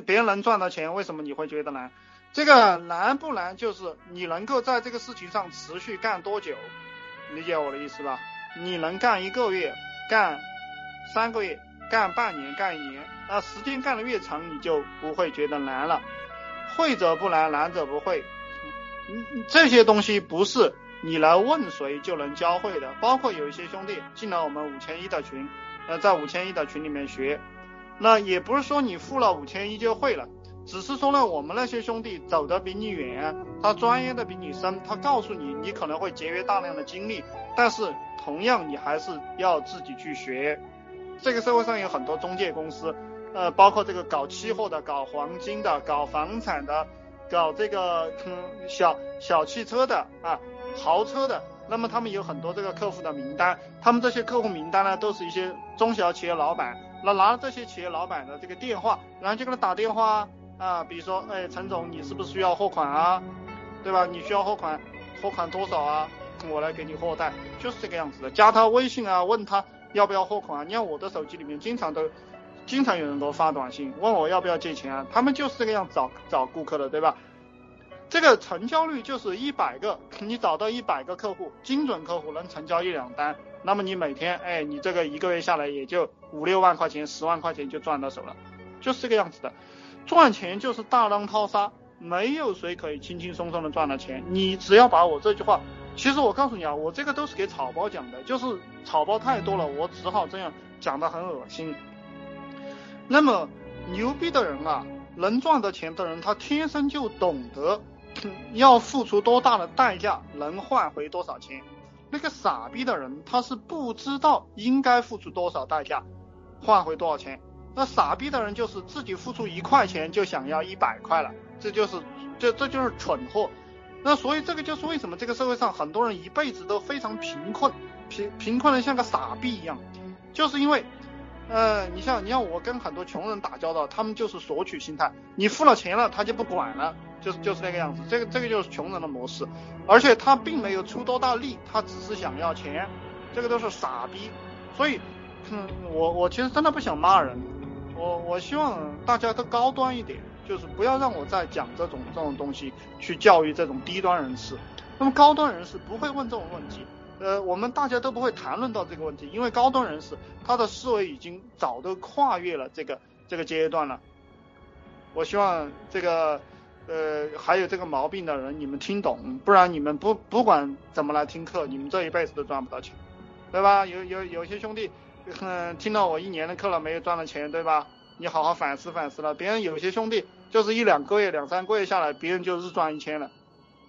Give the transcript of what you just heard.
别人能赚到钱，为什么你会觉得难？这个难不难？就是你能够在这个事情上持续干多久，理解我的意思吧？你能干一个月，干三个月，干半年，干一年，那时间干的越长，你就不会觉得难了。会者不难，难者不会。嗯，这些东西不是你来问谁就能教会的。包括有一些兄弟进了我们五千一的群，呃，在五千一的群里面学，那也不是说你付了五千一就会了。只是说呢，我们那些兄弟走得比你远，他专业的比你深，他告诉你，你可能会节约大量的精力，但是同样你还是要自己去学。这个社会上有很多中介公司，呃，包括这个搞期货的、搞黄金的、搞房产的、搞这个嗯小小汽车的啊、豪车的，那么他们有很多这个客户的名单，他们这些客户名单呢，都是一些中小企业老板，那拿了这些企业老板的这个电话，然后就给他打电话。啊，比如说，哎，陈总，你是不是需要货款啊？对吧？你需要货款，货款多少啊？我来给你货贷，就是这个样子的。加他微信啊，问他要不要货款啊。你看我的手机里面经常都，经常有人给我发短信，问我要不要借钱啊。他们就是这个样子找找顾客的，对吧？这个成交率就是一百个，你找到一百个客户，精准客户能成交一两单，那么你每天，哎，你这个一个月下来也就五六万块钱，十万块钱就赚到手了，就是这个样子的。赚钱就是大浪淘沙，没有谁可以轻轻松松的赚到钱。你只要把我这句话，其实我告诉你啊，我这个都是给草包讲的，就是草包太多了，我只好这样讲的很恶心。那么牛逼的人啊，能赚到钱的人，他天生就懂得要付出多大的代价能换回多少钱。那个傻逼的人，他是不知道应该付出多少代价换回多少钱。那傻逼的人就是自己付出一块钱就想要一百块了，这就是这这就是蠢货。那所以这个就是为什么这个社会上很多人一辈子都非常贫困，贫贫困的像个傻逼一样，就是因为，呃，你像你像我跟很多穷人打交道，他们就是索取心态，你付了钱了他就不管了，就是就是那个样子。这个这个就是穷人的模式，而且他并没有出多大力，他只是想要钱，这个都是傻逼。所以，嗯，我我其实真的不想骂人。我我希望大家都高端一点，就是不要让我再讲这种这种东西去教育这种低端人士。那么高端人士不会问这种问题，呃，我们大家都不会谈论到这个问题，因为高端人士他的思维已经早都跨越了这个这个阶段了。我希望这个呃还有这个毛病的人你们听懂，不然你们不不管怎么来听课，你们这一辈子都赚不到钱，对吧？有有有些兄弟。嗯，听了我一年的课了，没有赚到钱，对吧？你好好反思反思了。别人有些兄弟就是一两个月、两三个月下来，别人就日赚一千了。